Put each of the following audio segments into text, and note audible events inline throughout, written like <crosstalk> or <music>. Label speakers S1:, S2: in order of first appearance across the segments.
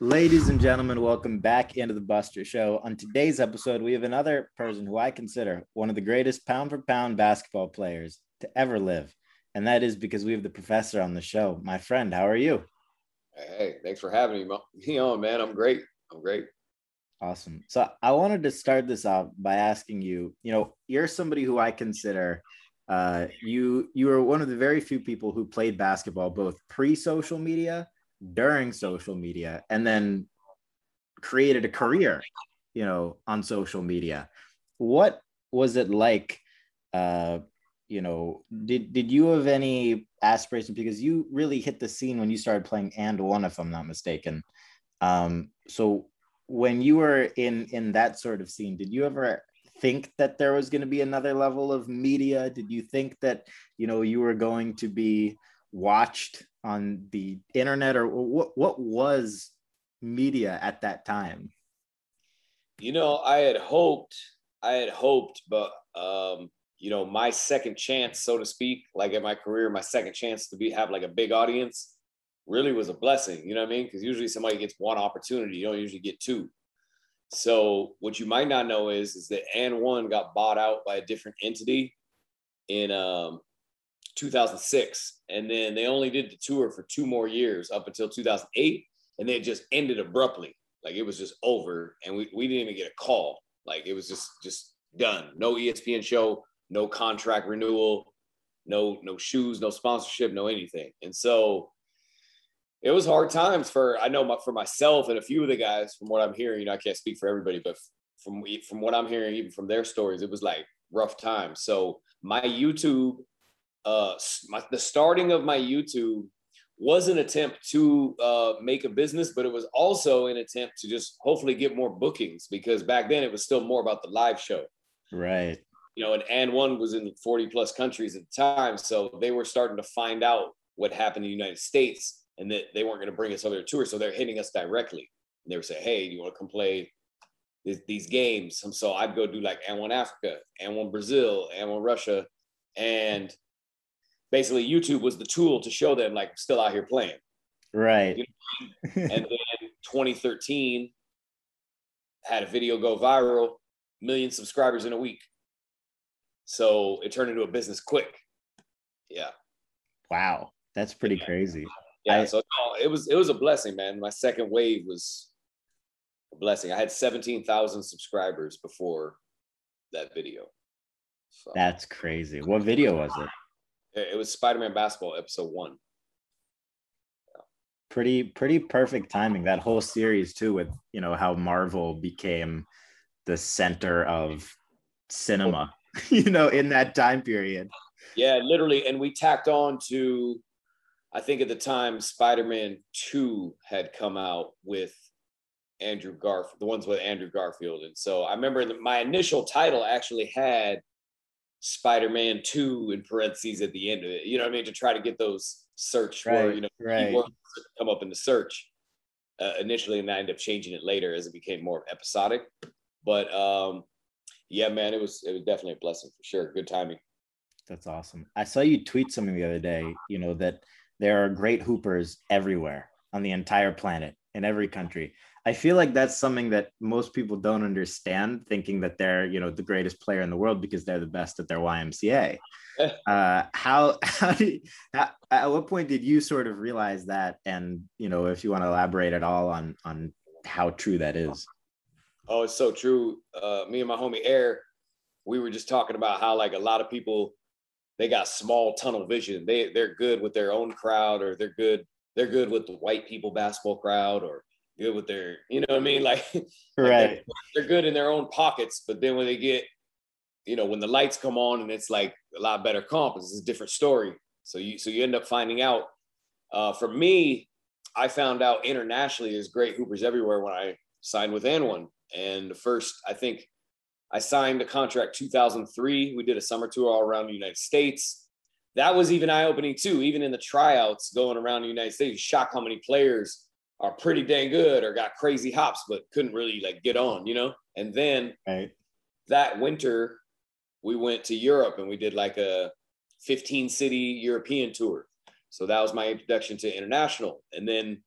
S1: Ladies and gentlemen, welcome back into the Buster Show. On today's episode, we have another person who I consider one of the greatest pound for pound basketball players to ever live. And that is because we have the professor on the show. My friend, how are you?
S2: Hey, thanks for having me. You <laughs> know, man, I'm great. I'm great.
S1: Awesome. So I wanted to start this off by asking you, you know, you're somebody who I consider uh, you you are one of the very few people who played basketball both pre-social media during social media and then created a career you know on social media. What was it like uh you know did did you have any aspirations? Because you really hit the scene when you started playing AND1 if i'm not mistaken. Um so when you were in in that sort of scene did you ever think that there was going to be another level of media? Did you think that you know you were going to be watched on the internet or what what was media at that time?
S2: You know i had hoped i had hoped but um you know my second chance so to speak like in my career my second chance to be have like a big audience really was a blessing you know what i mean? Because usually somebody gets one opportunity you don't usually get two. So what you might not know is is that AND1 got bought out by a different entity in um 2006. And then they only did the tour for two more years up until 2008. And then it just ended abruptly. Like it was just over. And we, we didn't even get a call. Like it was just, just done. No ESPN show, no contract renewal, no, no shoes, no sponsorship, no anything. And so it was hard times for, I know my, for myself and a few of the guys from what I'm hearing, you know, I can't speak for everybody, but from, from what I'm hearing, even from their stories, it was like rough times. So my YouTube uh, my, the starting of my YouTube was an attempt to uh, make a business, but it was also an attempt to just hopefully get more bookings because back then it was still more about the live show.
S1: Right.
S2: You know, and AND1 was in 40 plus countries at the time. So they were starting to find out what happened in the United States and that they weren't going to bring us other tours. So they're hitting us directly. And they were saying, hey, do you want to come play these, these games? And so I'd go do like AND1 Africa, AND1 Brazil, AND1 Russia. And basically YouTube was the tool to show them like still out here playing.
S1: Right. You
S2: know? <laughs> and then 2013 had a video go viral, million subscribers in a week. So it turned into a business quick. Yeah.
S1: Wow. That's pretty
S2: yeah.
S1: crazy.
S2: Yeah. I, so no, it was it was a blessing, man. My second wave was a blessing. I had 17,000 subscribers before that video.
S1: So. That's crazy. What video was it?
S2: It was Spider-Man Basketball episode one.
S1: Yeah. Pretty pretty perfect timing. That whole series too, with you know how Marvel became the center of cinema. <laughs> you know, in that time period.
S2: Yeah, literally, and we tacked on to. I think at the time Spider-Man 2 had come out with Andrew Garfield, the ones with Andrew Garfield. And so I remember that my initial title actually had Spider-Man 2 in parentheses at the end of it. You know what I mean? To try to get those search right, where, you know,
S1: right.
S2: come up in the search uh, initially, and I ended up changing it later as it became more episodic. But um, yeah, man, it was it was definitely a blessing for sure. Good timing.
S1: That's awesome. I saw you tweet something the other day, you know, that there are great hoopers everywhere on the entire planet in every country. I feel like that's something that most people don't understand, thinking that they're, you know, the greatest player in the world because they're the best at their YMCA. <laughs> uh, how, how did, how, at what point did you sort of realize that? And, you know, if you want to elaborate at all on, on how true that is.
S2: Oh, it's so true. Uh, me and my homie Air, we were just talking about how like a lot of people, they got small tunnel vision. They they're good with their own crowd, or they're good they're good with the white people basketball crowd, or good with their, you know what I mean? <laughs> Like,
S1: right.
S2: Like they're, they're, good in their own pockets, but then when they get, you know, when the lights come on and it's like a lot better comp, it's a different story. So you, so you end up finding out. Uh, for me, I found out internationally there's great hoopers everywhere when I signed with AND1. And the first, I think, I signed a contract 2003. We did a summer tour all around the United States. That was even eye opening too. Even in the tryouts going around the United States, shocked how many players are pretty dang good or got crazy hops, but couldn't really like get on, you know? And then
S1: right.
S2: that winter, we went to Europe and we did like a 15 city European tour. So that was my introduction to international. And then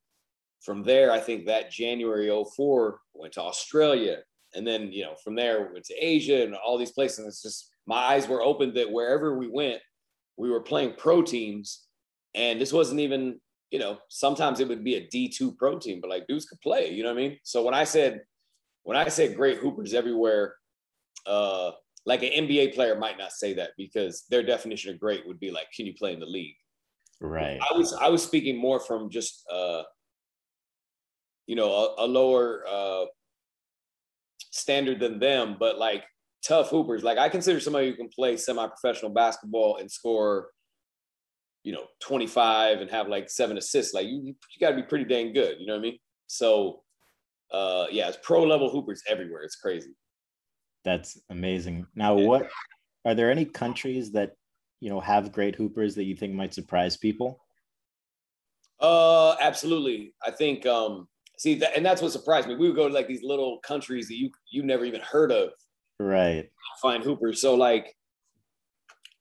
S2: from there, I think that January 04 went to Australia. And then, you know, from there we went to Asia and all these places. And it's just my eyes were open that wherever we went, we were playing pro teams. And this wasn't even, you know, sometimes it would be a D2 pro team, but like dudes could play, you know what I mean? So when I said, when I said great hoopers everywhere, uh, like an NBA player might not say that because their definition of great would be like, can you play in the league?
S1: Right.
S2: I was I was speaking more from just uh, you know, a, a lower uh, standard than them, but like tough hoopers. Like I consider somebody who can play semi-professional basketball and score, you know, 25 and have like seven assists. Like you, you got to be pretty dang good. You know what I mean? So, uh, yeah, it's pro level hoopers everywhere. It's crazy.
S1: That's amazing. Now, yeah. what are there any countries that you know have great hoopers that you think might surprise people?
S2: Uh, absolutely. I think um, see that, and that's what surprised me. We would go to like these little countries that you you never even heard of,
S1: right?
S2: Find hoopers. So like,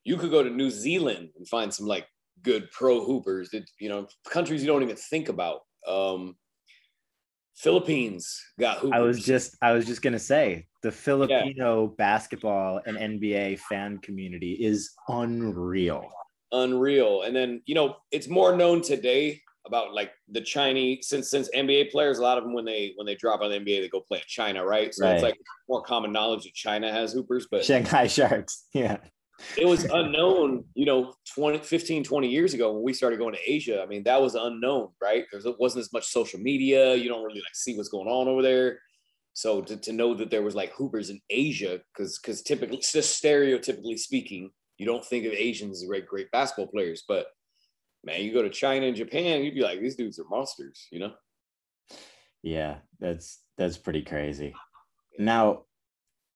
S2: you could go to New Zealand and find some like good pro hoopers that you know countries you don't even think about. Um, Philippines got hoopers.
S1: I was just I was just gonna say the Filipino yeah. basketball and NBA fan community is unreal.
S2: Unreal. And then, you know, it's more known today about like the Chinese since since NBA players, a lot of them when they when they drop on the NBA, they go play in China, right? So right. it's like more common knowledge that China has hoopers, but
S1: Shanghai Sharks. Yeah.
S2: It was unknown, you know, 20, 15, 20 years ago when we started going to Asia. I mean, that was unknown, right? It wasn't as much social media. You don't really like see what's going on over there. So to, to know that there was like hoopers in Asia, because because typically, just stereotypically speaking, you don't think of Asians as great great basketball players, but man, you go to China and Japan, you'd be like, these dudes are monsters, you know?
S1: Yeah, that's that's pretty crazy. Now,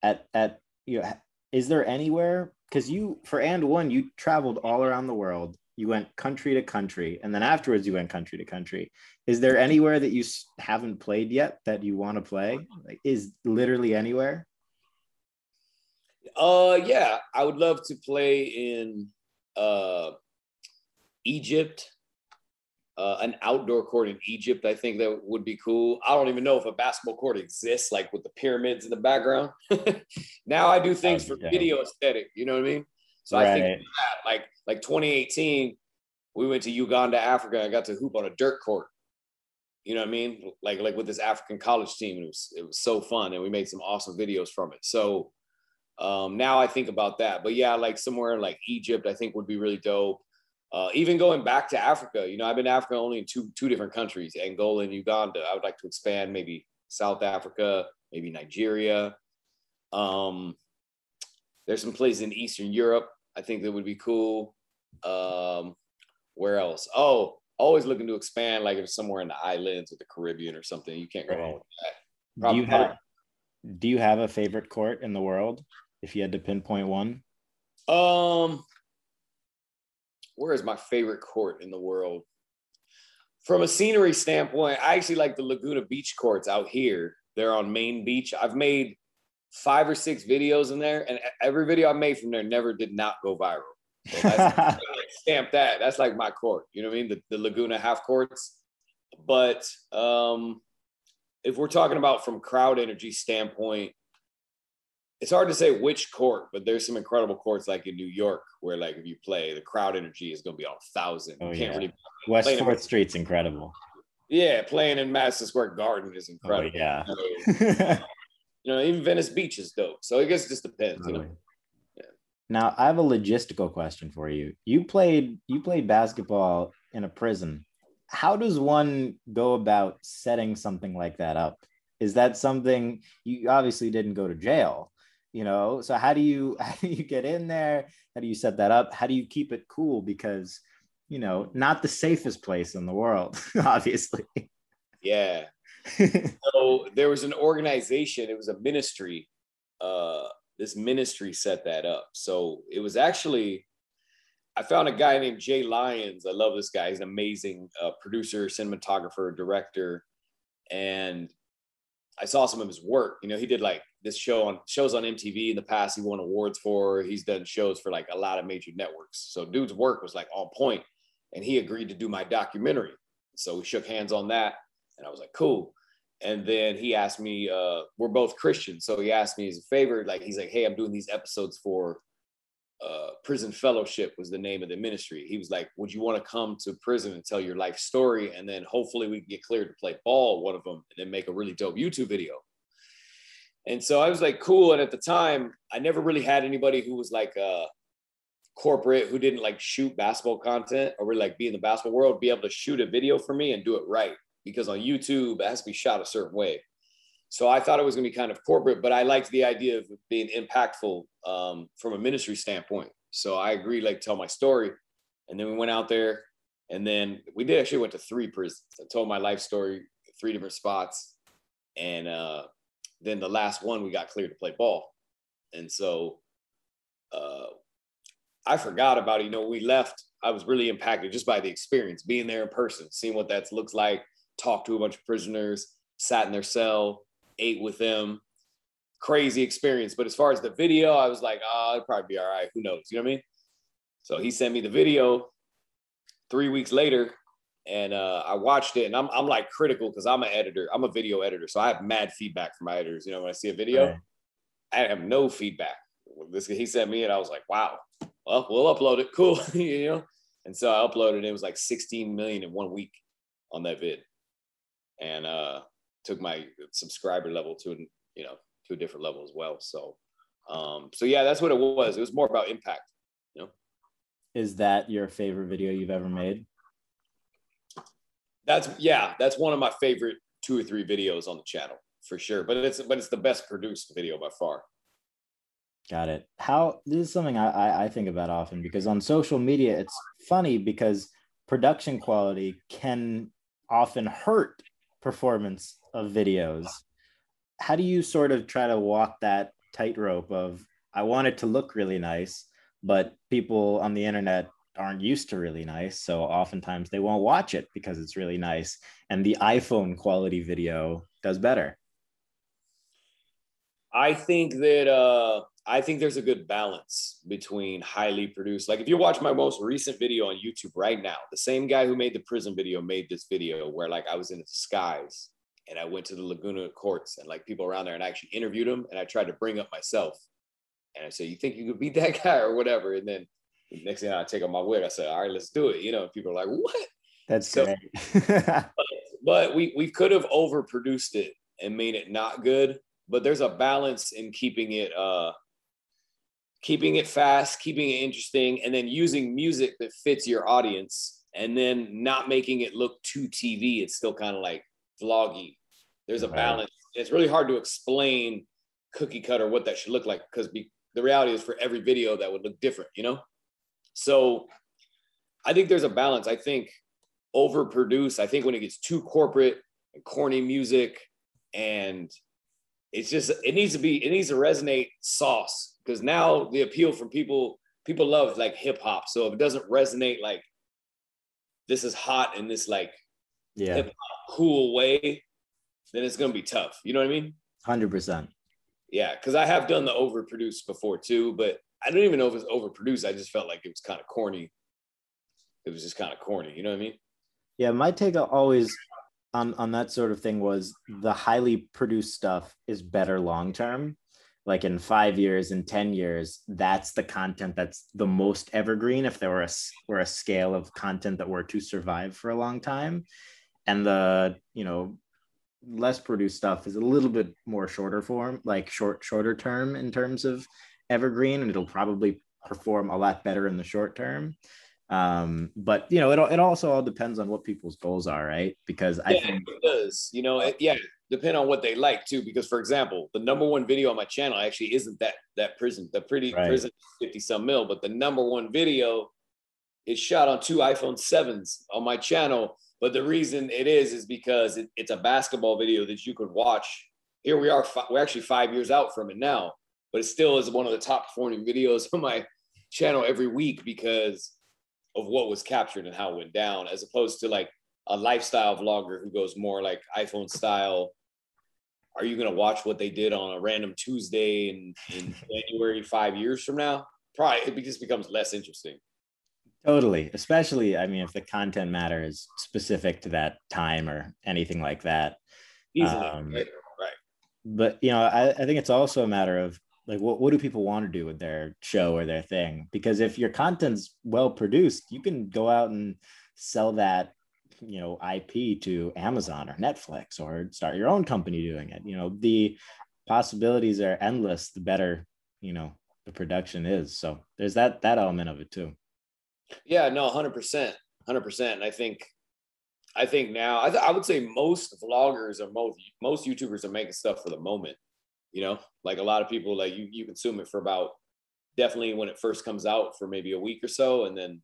S1: at at you know, is there anywhere because you for AND1 you traveled all around the world, you went country to country, and then afterwards you went country to country. Is there anywhere that you haven't played yet that you want to play? Like, is literally anywhere?
S2: Uh, yeah, I would love to play in uh Egypt, uh, an outdoor court in Egypt. I think that would be cool. I don't even know if a basketball court exists, like with the pyramids in the background. <laughs> now I do things for video aesthetic. You know what I mean? So right. I think that, like like 2018, we went to Uganda, Africa. I got to hoop on a dirt court. You know what I mean? Like like with this African college team, it was it was so fun, and we made some awesome videos from it. So um, now I think about that. But yeah, like somewhere like Egypt, I think would be really dope. Uh, even going back to Africa, you know, I've been to Africa only in two two different countries, Angola and Uganda. I would like to expand maybe South Africa, maybe Nigeria. Um, there's some places in Eastern Europe I think that would be cool. Um, where else? Oh, always looking to expand, like if somewhere in the islands or the Caribbean or something. You can't go wrong with that.
S1: Probably, do you have Do you have a favorite court in the world? If you had to pinpoint one,
S2: um, where is my favorite court in the world? From a scenery standpoint, I actually like the Laguna Beach courts out here. They're on Main Beach. I've made five or six videos in there, and every video I made from there never did not go viral. So that's, <laughs> stamp that. That's like my court. You know what I mean? The, the Laguna half courts. But um, if we're talking about from crowd energy standpoint, it's hard to say which court, but there's some incredible courts like in New York where like if you play, the crowd energy is going to be on a thousand.
S1: Oh, yeah. really West Fourth Street's incredible.
S2: Yeah, playing in Madison Square Garden is oh, incredible.
S1: Oh, yeah. <laughs>
S2: you know, even Venice Beach is dope. So I guess it just depends, you know.
S1: Yeah. Now I have a logistical question for you. You played you played basketball in a prison. How does one go about setting something like that up? Is that something you obviously didn't go to jail? You know? So how do you <laughs> how do you get in there? How do you set that up? How do you keep it cool? Because you know not the safest place in the world <laughs> obviously.
S2: Yeah. <laughs> So there was an organization it was a ministry uh this ministry set that up. So it was actually i found a guy named jay lyons. I love this guy. He's an amazing uh, producer cinematographer director. And i saw some of his work you know he did like this show on shows on MTV in the past. He won awards for. He's done shows for like a lot of major networks. So dude's work was like on point, and he agreed to do my documentary. So we shook hands on that, And I was like, cool. And then he asked me, uh, we're both Christians. So he asked me as a favor, like, he's like, hey, I'm doing these episodes for uh, Prison Fellowship, was the name of the ministry. He was like, would you want to come to prison and tell your life story? And then hopefully we can get cleared to play ball, one of them, and then make a really dope YouTube video. And so I was like, cool. And at the time, I never really had anybody who was like uh, corporate who didn't like shoot basketball content or really like be in the basketball world, be able to shoot a video for me and do it right because on YouTube it has to be shot a certain way. So I thought it was going to be kind of corporate, but I liked the idea of being impactful um, from a ministry standpoint. So I agreed, like, tell my story, and then we went out there, and then we did actually went to three prisons. I told my life story, three different spots, and uh, then the last one we got cleared to play ball, and so uh, I forgot about it. You know, we left. I was really impacted just by the experience, being there in person, seeing what that looks like, talked to a bunch of prisoners, sat in their cell, ate with them. Crazy experience. But as far as the video, I was like, oh, it'll probably be all right. Who knows? You know what I mean? So he sent me the video three weeks later, and uh, I watched it, and I'm I'm like critical because I'm an editor. I'm a video editor, so I have mad feedback from my editors. You know, when I see a video, right. I have no feedback. This he sent me, and I was like, wow. Well, we'll upload it. Cool. <laughs> you know. And so I uploaded. It It was like 16 million in one week on that vid and uh, took my subscriber level to you know to a different level as well. So um, so yeah, that's what it was. It was more about impact. You know.
S1: Is that your favorite video you've ever made?
S2: That's yeah, that's one of my favorite two or three videos on the channel for sure. But it's but it's the best produced video by far.
S1: Got it. How this is something I, I think about often because on social media it's funny because production quality can often hurt performance of videos. How do you sort of try to walk that tightrope of i want it to look really nice but people on the internet aren't used to really nice so oftentimes they won't watch it because it's really nice and the iphone quality video does better
S2: i think that uh I think there's a good balance between highly produced. Like if you watch my most recent video on YouTube right now, the same guy who made the prison video made this video where like I was in the skies and I went to the Laguna courts and like people around there and I actually interviewed him and I tried to bring up myself. And I said, You think you could beat <laughs> that guy or whatever? And then the next thing I take off my wig, I said, All right, let's do it. You know, people are like, What?
S1: That's so,
S2: great. <laughs> but, but we we could have overproduced it and made it not good. But there's a balance in keeping it uh keeping it fast, keeping it interesting, and then using music that fits your audience, and then not making it look too TV. It's still kind of like vloggy. There's a balance. It's really hard to explain cookie cutter what that should look like because the reality is for every video that would look different, you know? So I think there's a balance. I think overproduce, I think when it gets too corporate and corny music and it's just it needs to be it needs to resonate sauce because now the appeal from people people love like hip hop. So if it doesn't resonate like this is hot in this like
S1: yeah
S2: cool way, then it's gonna be tough. You know what I mean?
S1: Hundred percent.
S2: Yeah, because I have done the overproduced before too, but I don't even know if it's overproduced. I just felt like it was kind of corny. It was just kind of corny. You know what I mean?
S1: Yeah, my take always on on that sort of thing was the highly produced stuff is better long term. Like in five years in 10 years that's the content that's the most evergreen if there were a, were a scale of content that were to survive for a long time. And the you know less produced stuff is a little bit more shorter form like short shorter term in terms of evergreen and it'll probably perform a lot better in the short term um, but you know, it, it also all depends on what people's goals are, right? Because I
S2: yeah,
S1: think
S2: it does. You know, it, yeah, depend on what they like too. Because for example, the number one video on my channel actually isn't that that prison, the pretty right. prison fifty some mil, but the number one video is shot on two iPhone sevens on my channel. But the reason it is is because it, it's a basketball video that you could watch. Here we are, we're actually five years out from it now, but it still is one of the top performing videos <laughs> on my channel every week because of what was captured and how it went down, as opposed to like a lifestyle vlogger who goes more like iPhone style. Are you gonna watch what they did on a random Tuesday in, in <laughs> January five years from now? Probably it just becomes less interesting.
S1: Totally. Especially, I mean, if the content matter is specific to that time or anything like that.
S2: Easily. Um, right.
S1: But, you know, I, I think it's also a matter of like, what, what do people want to do with their show or their thing? Because if your content's well produced, you can go out and sell that, you know, IP to Amazon or Netflix or start your own company doing it. You know, the possibilities are endless, the better, you know, the production is. So there's that, that element of it too.
S2: Yeah, no, hundred percent, hundred percent. I think, I think now, I, th- I would say most vloggers or most most YouTubers are making stuff for the moment. You know, like a lot of people, like you you consume it for about definitely when it first comes out for maybe a week or so, and then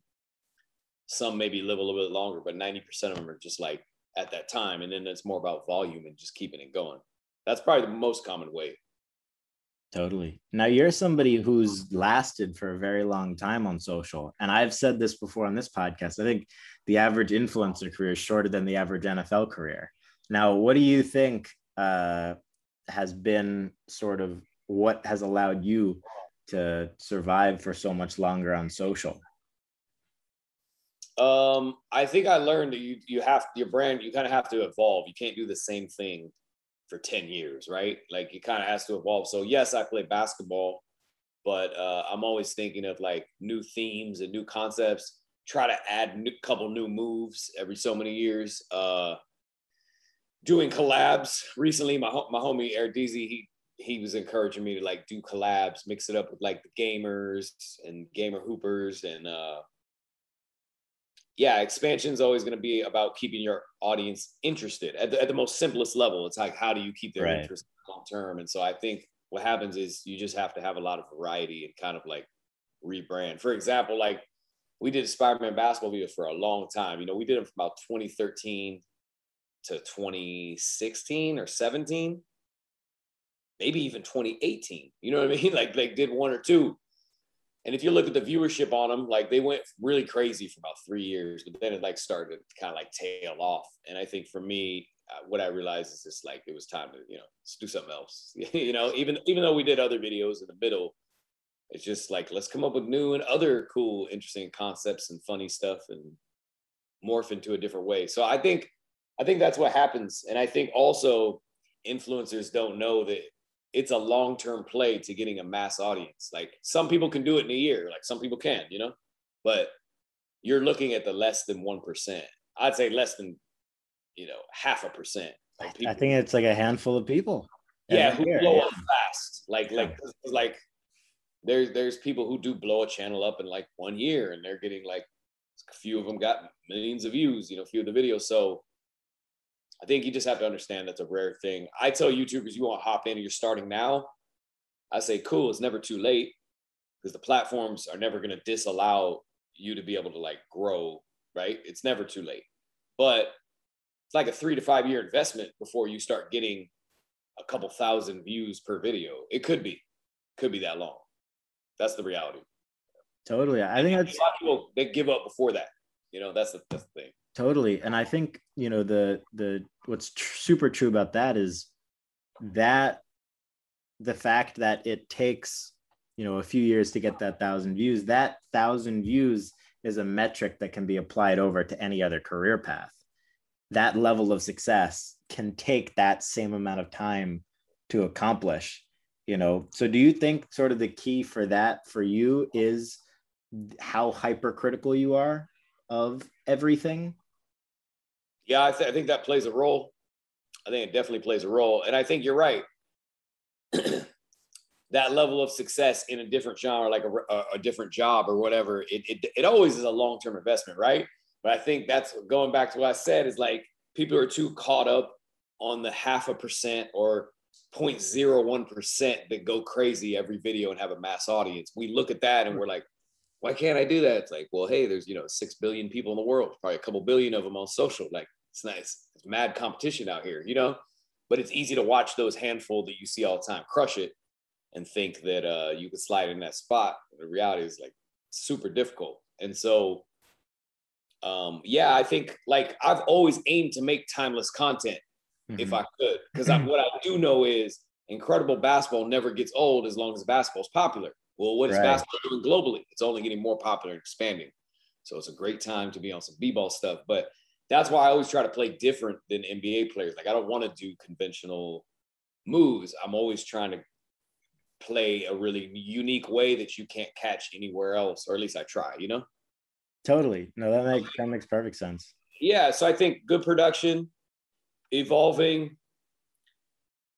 S2: some maybe live a little bit longer. But ninety percent of them are just like at that time, and then it's more about volume and just keeping it going. That's probably the most common way
S1: Totally. Now you're somebody who's lasted for a very long time on social. And I've said this before on this podcast. I think the average influencer career is shorter than the average NFL career. Now, what do you think uh, has been sort of what has allowed you to survive for so much longer on social?
S2: Um, I think I learned that you you have your brand, you kind of have to evolve. You can't do the same thing for 10 years, right? Like it kind of has to evolve. So yes, I play basketball, but uh, I'm always thinking of like new themes and new concepts. Try to add a couple new moves every so many years. Uh, doing collabs recently, my my homie Erdizi, he he was encouraging me to like do collabs, mix it up with like the gamers and gamer hoopers and uh, yeah, expansion is always going to be about keeping your audience interested at the, at the most simplest level. It's like, how do you keep their right. interest long term? And so I think what happens is you just have to have a lot of variety and kind of like rebrand. For example, like we did Spider-Man basketball videos for a long time. You know, we did them from about 2013 to 2016 or 17, maybe even 2018. You know what I mean? <laughs> Like, like did one or two. And if you look at the viewership on them, like they went really crazy for about three years, but then it like started to kind of like tail off. And I think for me, uh, what I realized is just like it was time to you know do something else. <laughs> you know, even even though we did other videos in the middle, it's just like let's come up with new and other cool, interesting concepts and funny stuff and morph into a different way. So I think I think that's what happens. And I think also influencers don't know that it's a long-term play to getting a mass audience. Like some people can do it in a year, like some people can, you know, but you're looking at the less than 1%. I'd say less than, you know, half a percent.
S1: I think it's like a handful of people.
S2: Yeah, who year. blow yeah. up fast. Like, like, like there's there's people who do blow a channel up in like one year and they're getting like a few of them got millions of views, you know, a few of the videos. So I think you just have to understand that's a rare thing. I tell YouTubers you want to hop in and you're starting now. I say, cool, it's never too late because the platforms are never going to disallow you to be able to like grow, right? It's never too late. But it's like a three to five year investment before you start getting a couple thousand views per video. It could be, could be that long. That's the reality.
S1: Totally. I think that's
S2: a lot of people they give up before that. You know, that's the, that's the thing
S1: totally. And i think you know the the what's tr- super true about that is that the fact that it takes you know a few years to get that thousand views that thousand views is a metric that can be applied over to any other career path. That level of success can take that same amount of time to accomplish you know? So do you think sort of the key for that for you is how hypercritical you are of everything
S2: yeah, I, th- I think that plays a role. I think it definitely plays a role. And I think you're right. <clears throat> that level of success in a different genre, like a, a, a different job or whatever, it, it, it always is a long term investment, right? But I think that's going back to what I said is like people are too caught up on the half a percent or 0.01% that go crazy every video and have a mass audience. We look at that and we're like, why can't I do that? It's like, well, hey, there's, you know, 6 billion people in the world, probably a couple billion of them on social. Like, it's nice. It's mad competition out here, you know. But it's easy to watch those handful that you see all the time crush it and think that uh, you could slide in that spot. The reality is like super difficult. And so, um, yeah, I think like I've always aimed to make timeless content mm-hmm. if I could, because <clears throat> what I do know is incredible basketball never gets old as long as basketball is popular. Well, what is right. basketball doing globally? It's only getting more popular and expanding. So it's a great time to be on some b-ball stuff. But that's why I always try to play different than NBA players. Like I don't want to do conventional moves. I'm always trying to play a really unique way that you can't catch anywhere else, or at least I try, you know?
S1: Totally. No, that makes that makes perfect sense.
S2: Yeah. So I think good production, evolving,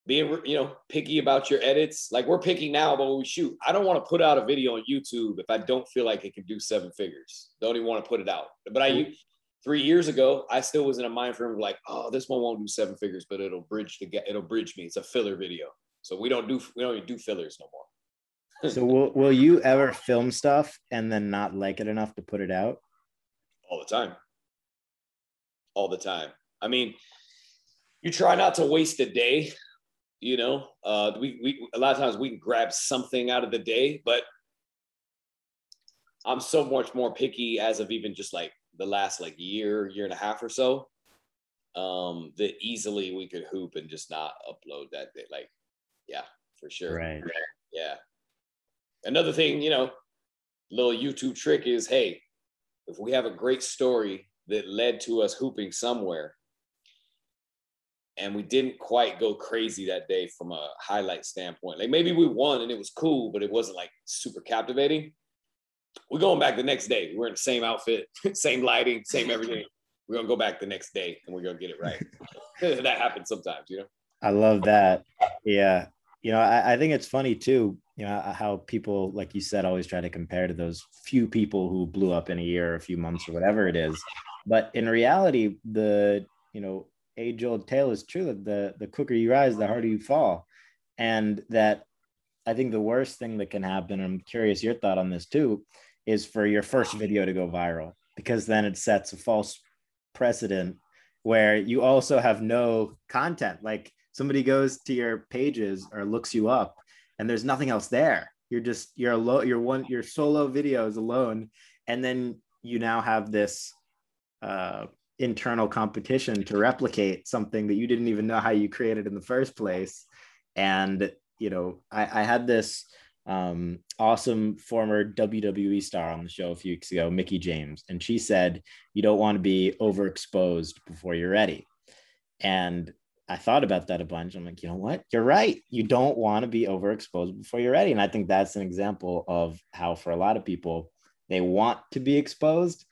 S2: being you know picky about your edits. Like we're picky now, but when we shoot, I don't want to put out a video on YouTube if I don't feel like it can do seven figures. Don't even want to put it out. But I three years ago, I still was in a mind frame of like, oh, this one won't do seven figures, but it'll bridge the it'll bridge me. It's a filler video, so we don't do we don't even do fillers no more. <laughs>
S1: so will will you ever film stuff and then not like it enough to put it out?
S2: All the time. All the time. I mean, you try not to waste a day. You know, uh, we we a lot of times we can grab something out of the day, but I'm so much more picky as of even just like the last like year, year and a half or so, um, that easily we could hoop and just not upload that day. Like, yeah, for sure.
S1: Right.
S2: Yeah. Another thing, you know, little YouTube trick is, hey, if we have a great story that led to us hooping somewhere, and we didn't quite go crazy that day from a highlight standpoint. Like maybe we won and it was cool, but it wasn't like super captivating we're going back the next day. We're in the same outfit, <laughs> same lighting, same everything. We're gonna go back the next day and we're gonna get it right. <laughs> <laughs> that happens sometimes, you know.
S1: I love that. Yeah. You know, I, I think it's funny too, you know, how people, like you said, always try to compare to those few people who blew up in a year or a few months or whatever it is. But in reality, the, you know, age old tale is true that the the quicker you rise, the harder you fall. And that I think the worst thing that can happen, I'm curious your thought on this too, is for your first video to go viral because then it sets a false precedent where you also have no content. Like somebody goes to your pages or looks you up and there's nothing else there. You're just you're alone, you're one your solo videos alone. And then you now have this uh internal competition to replicate something that you didn't even know how you created in the first place. And you know, I, I had this um, awesome former WWE star on the show a few weeks ago, Mickie James, and she said, You don't want to be overexposed before you're ready. And I thought about that a bunch. I'm like, you know what? You're right. You don't want to be overexposed before you're ready. And I think that's an example of how, for a lot of people, they want to be exposed,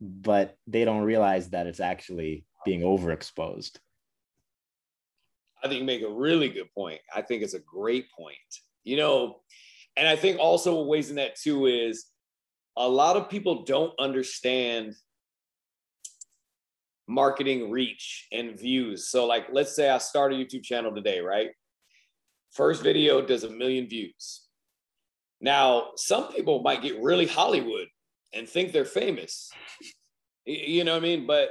S1: but they don't realize that it's actually being overexposed.
S2: I think you make a really good point. I think it's a great point. You know, and I think also ways in that too is a lot of people don't understand marketing reach and views. So, like, let's say I start a YouTube channel today, right? First video does a million views. Now, some people might get really Hollywood and think they're famous. You know what I mean? But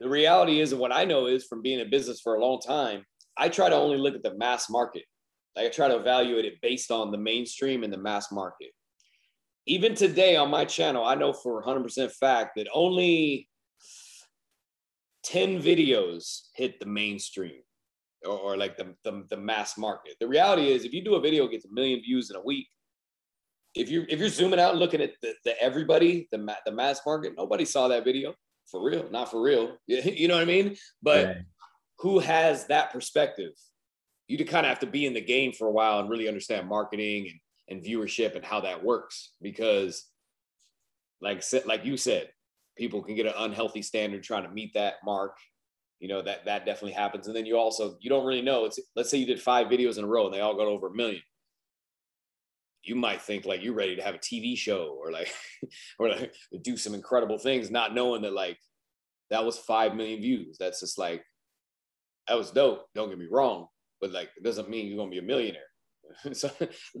S2: the reality is, and what I know is from being in business for a long time, I try to only look at the mass market. I try to evaluate it based on the mainstream and the mass market. Even today on my channel, I know for 100% fact that only 10 videos hit the mainstream or, or like the, the, the, mass market. The reality is if you do a video gets a million views in a week, if you're, if you're zooming out looking at the, the everybody, the the mass market, nobody saw that video for real, not for real. <laughs> You know what I mean? But who has that perspective? You kind of have to be in the game for a while and really understand marketing and, and viewership and how that works. Because, like like you said, people can get an unhealthy standard trying to meet that mark. You know that that definitely happens. And then you also you don't really know. It's let's say you did five videos in a row and they all got over a million you might think like you're ready to have a TV show or like <laughs> or like do some incredible things, not knowing that like that was five million views. That's just like that was dope. Don't get me wrong, but like it doesn't mean you're gonna be a millionaire. <laughs> so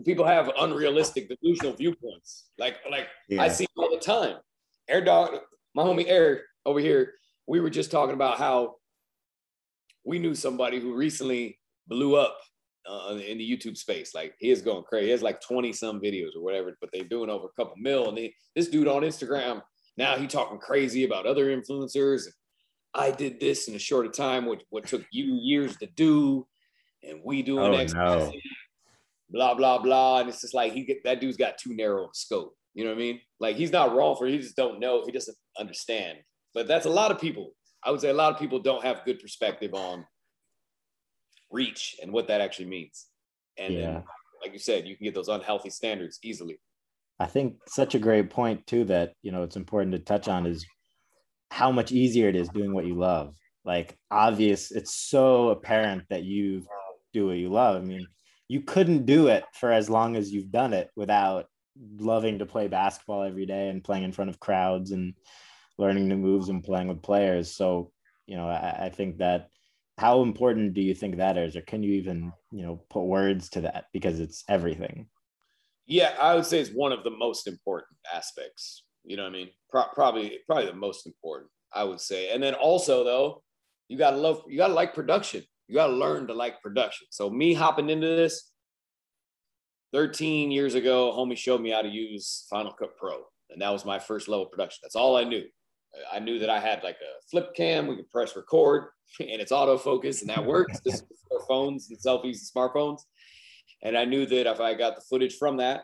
S2: people have unrealistic, delusional viewpoints. Like like yeah. I see all the time. Air dog, my homie Eric over here. We were just talking about how we knew somebody who recently blew up uh, in the YouTube space. Like he is going crazy. He has like 20 some videos or whatever, but they're doing over a couple mil. And they, this dude on Instagram, now he talking crazy about other influencers. I did this in a shorter time, what, what took you years to do, and we doing oh, X, no. blah, blah, blah. And it's just like he get that dude's got too narrow of a scope. You know what I mean? Like he's not wrong for it. He just don't know. He doesn't understand. But that's a lot of people. I would say a lot of people don't have good perspective on reach and what that actually means. And yeah. then, like you said, you can get those unhealthy standards easily.
S1: I think such a great point too that you know it's important to touch on is how much easier it is doing what you love. Like obvious, it's so apparent that you do what you love. I mean, you couldn't do it for as long as you've done it without loving to play basketball every day and playing in front of crowds and learning new moves and playing with players. So, you know, I, I think that how important do you think that is, or can you even, you know, put words to that because it's everything?
S2: Yeah, I would say it's one of the most important aspects. You know what I mean? Pro- probably, probably the most important. I would say, and then also though, you gotta love, you gotta like production. You gotta learn to like production. So me hopping into this, 13 years ago, homie showed me how to use Final Cut Pro, and that was my first level production. That's all I knew. I knew that I had like a flip cam, we could press record, <laughs> and it's autofocus, and that works just for phones and selfies and smartphones. And I knew that if I got the footage from that,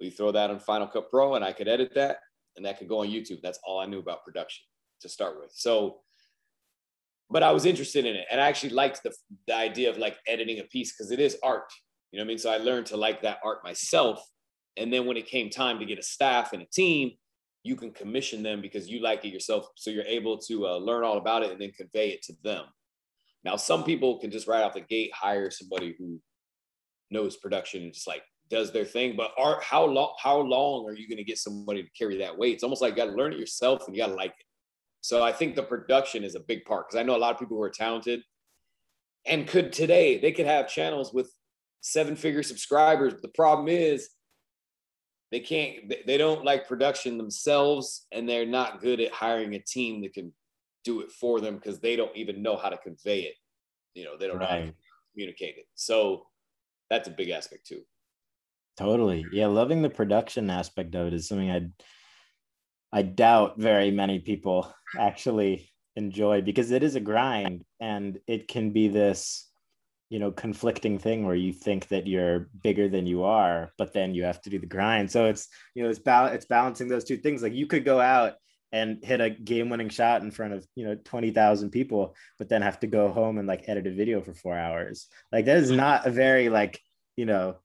S2: we throw that on Final Cut Pro, and I could edit that, and that could go on YouTube. That's all I knew about production to start with. So, but I was interested in it, and I actually liked the, the idea of like editing a piece because it is art. You know what I mean? So I learned to like that art myself. And then when it came time to get a staff and a team, you can commission them because you like it yourself. So you're able to uh, learn all about it and then convey it to them. Now, some people can just right off the gate hire somebody who knows production and just like does their thing. But art, how long? How long are you going to get somebody to carry that weight? It's almost like you got to learn it yourself and you got to like it. So I think the production is a big part because I know a lot of people who are talented and could today they could have channels with seven figure subscribers. But the problem is they can't they don't like production themselves and they're not good at hiring a team that can do it for them because they don't even know how to convey it you know they don't right. know how to communicate it so that's a big aspect too
S1: totally. Yeah loving the production aspect of it is something i i doubt very many people actually enjoy because it is a grind and it can be this you know conflicting thing where you think that you're bigger than you are but then you have to do the grind. So it's you know it's bal- it's balancing those two things. Like you could go out and hit a game winning shot in front of you know 20,000 people but then have to go home and like edit a video for 4 hours. Like that is not a very like you know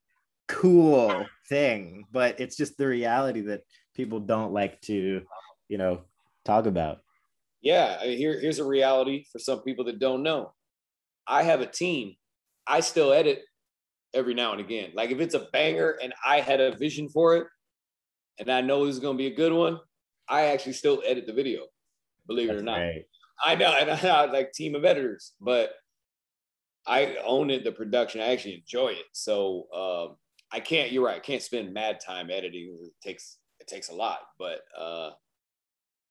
S1: cool thing but it's just the reality that people don't like to you know talk about
S2: yeah I mean, here, here's a reality for some people that don't know i have a team I still edit every now and again. Like if it's a banger and I had a vision for it and I know it's gonna be a good one, I actually still edit the video, believe That's it or not. Great. I know, and I <laughs> have like team of editors, but I own it, the production. I actually enjoy it. So um, I can't, you're right, I can't spend mad time editing. It takes it takes a lot, but uh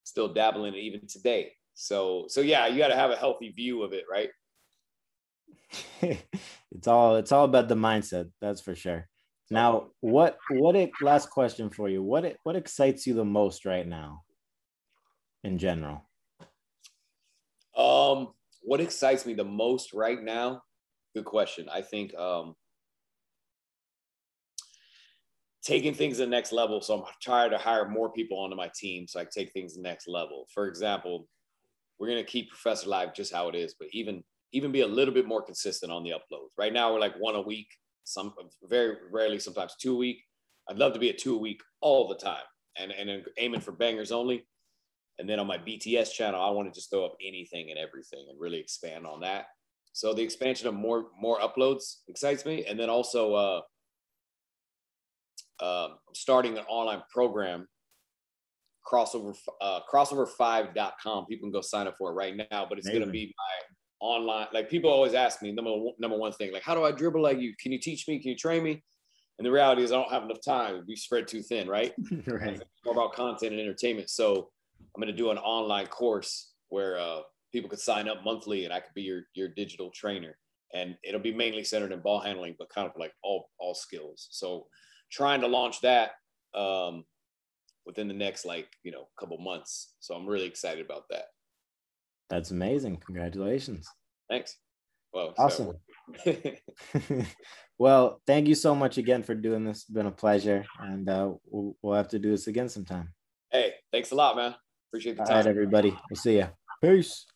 S2: still dabbling even today. So so yeah, you gotta have a healthy view of it, right? <laughs>
S1: it's all it's all about the mindset that's for sure now what what it last question for you what it what excites you the most right now in general
S2: um what excites me the most right now good question i think um taking things to the next level so i'm trying to hire more people onto my team so i take things to the next level for example we're going to keep professor live just how it is but even even be a little bit more consistent on the uploads. Right now, we're like one a week, some very rarely, sometimes two a week. I'd love to be at two a week all the time and, and aiming for bangers only. And then on my BTS channel, I want to just throw up anything and everything and really expand on that. So the expansion of more more uploads excites me. And then also uh, uh, starting an online program, crossover uh, crossover5.com. People can go sign up for it right now, but it's going to be my online. Like people always ask me number one, number one thing, like how do I dribble like you? Can you teach me? Can you train me? And the reality is I don't have enough time. We spread too thin, right? <laughs> right. More about content and entertainment. So I'm going to do an online course where uh, people could sign up monthly, and I could be your your digital trainer. And it'll be mainly centered in ball handling, but kind of like all all skills. So trying to launch that um, within the next like you know couple months. So I'm really excited about that.
S1: That's amazing. Congratulations.
S2: Thanks.
S1: Well, awesome. So. <laughs> well, thank you so much again for doing this. It's been a pleasure, and uh, we'll, we'll have to do this again sometime.
S2: Hey, thanks a lot, man. Appreciate the
S1: All
S2: time.
S1: right, everybody. We'll see you. Peace.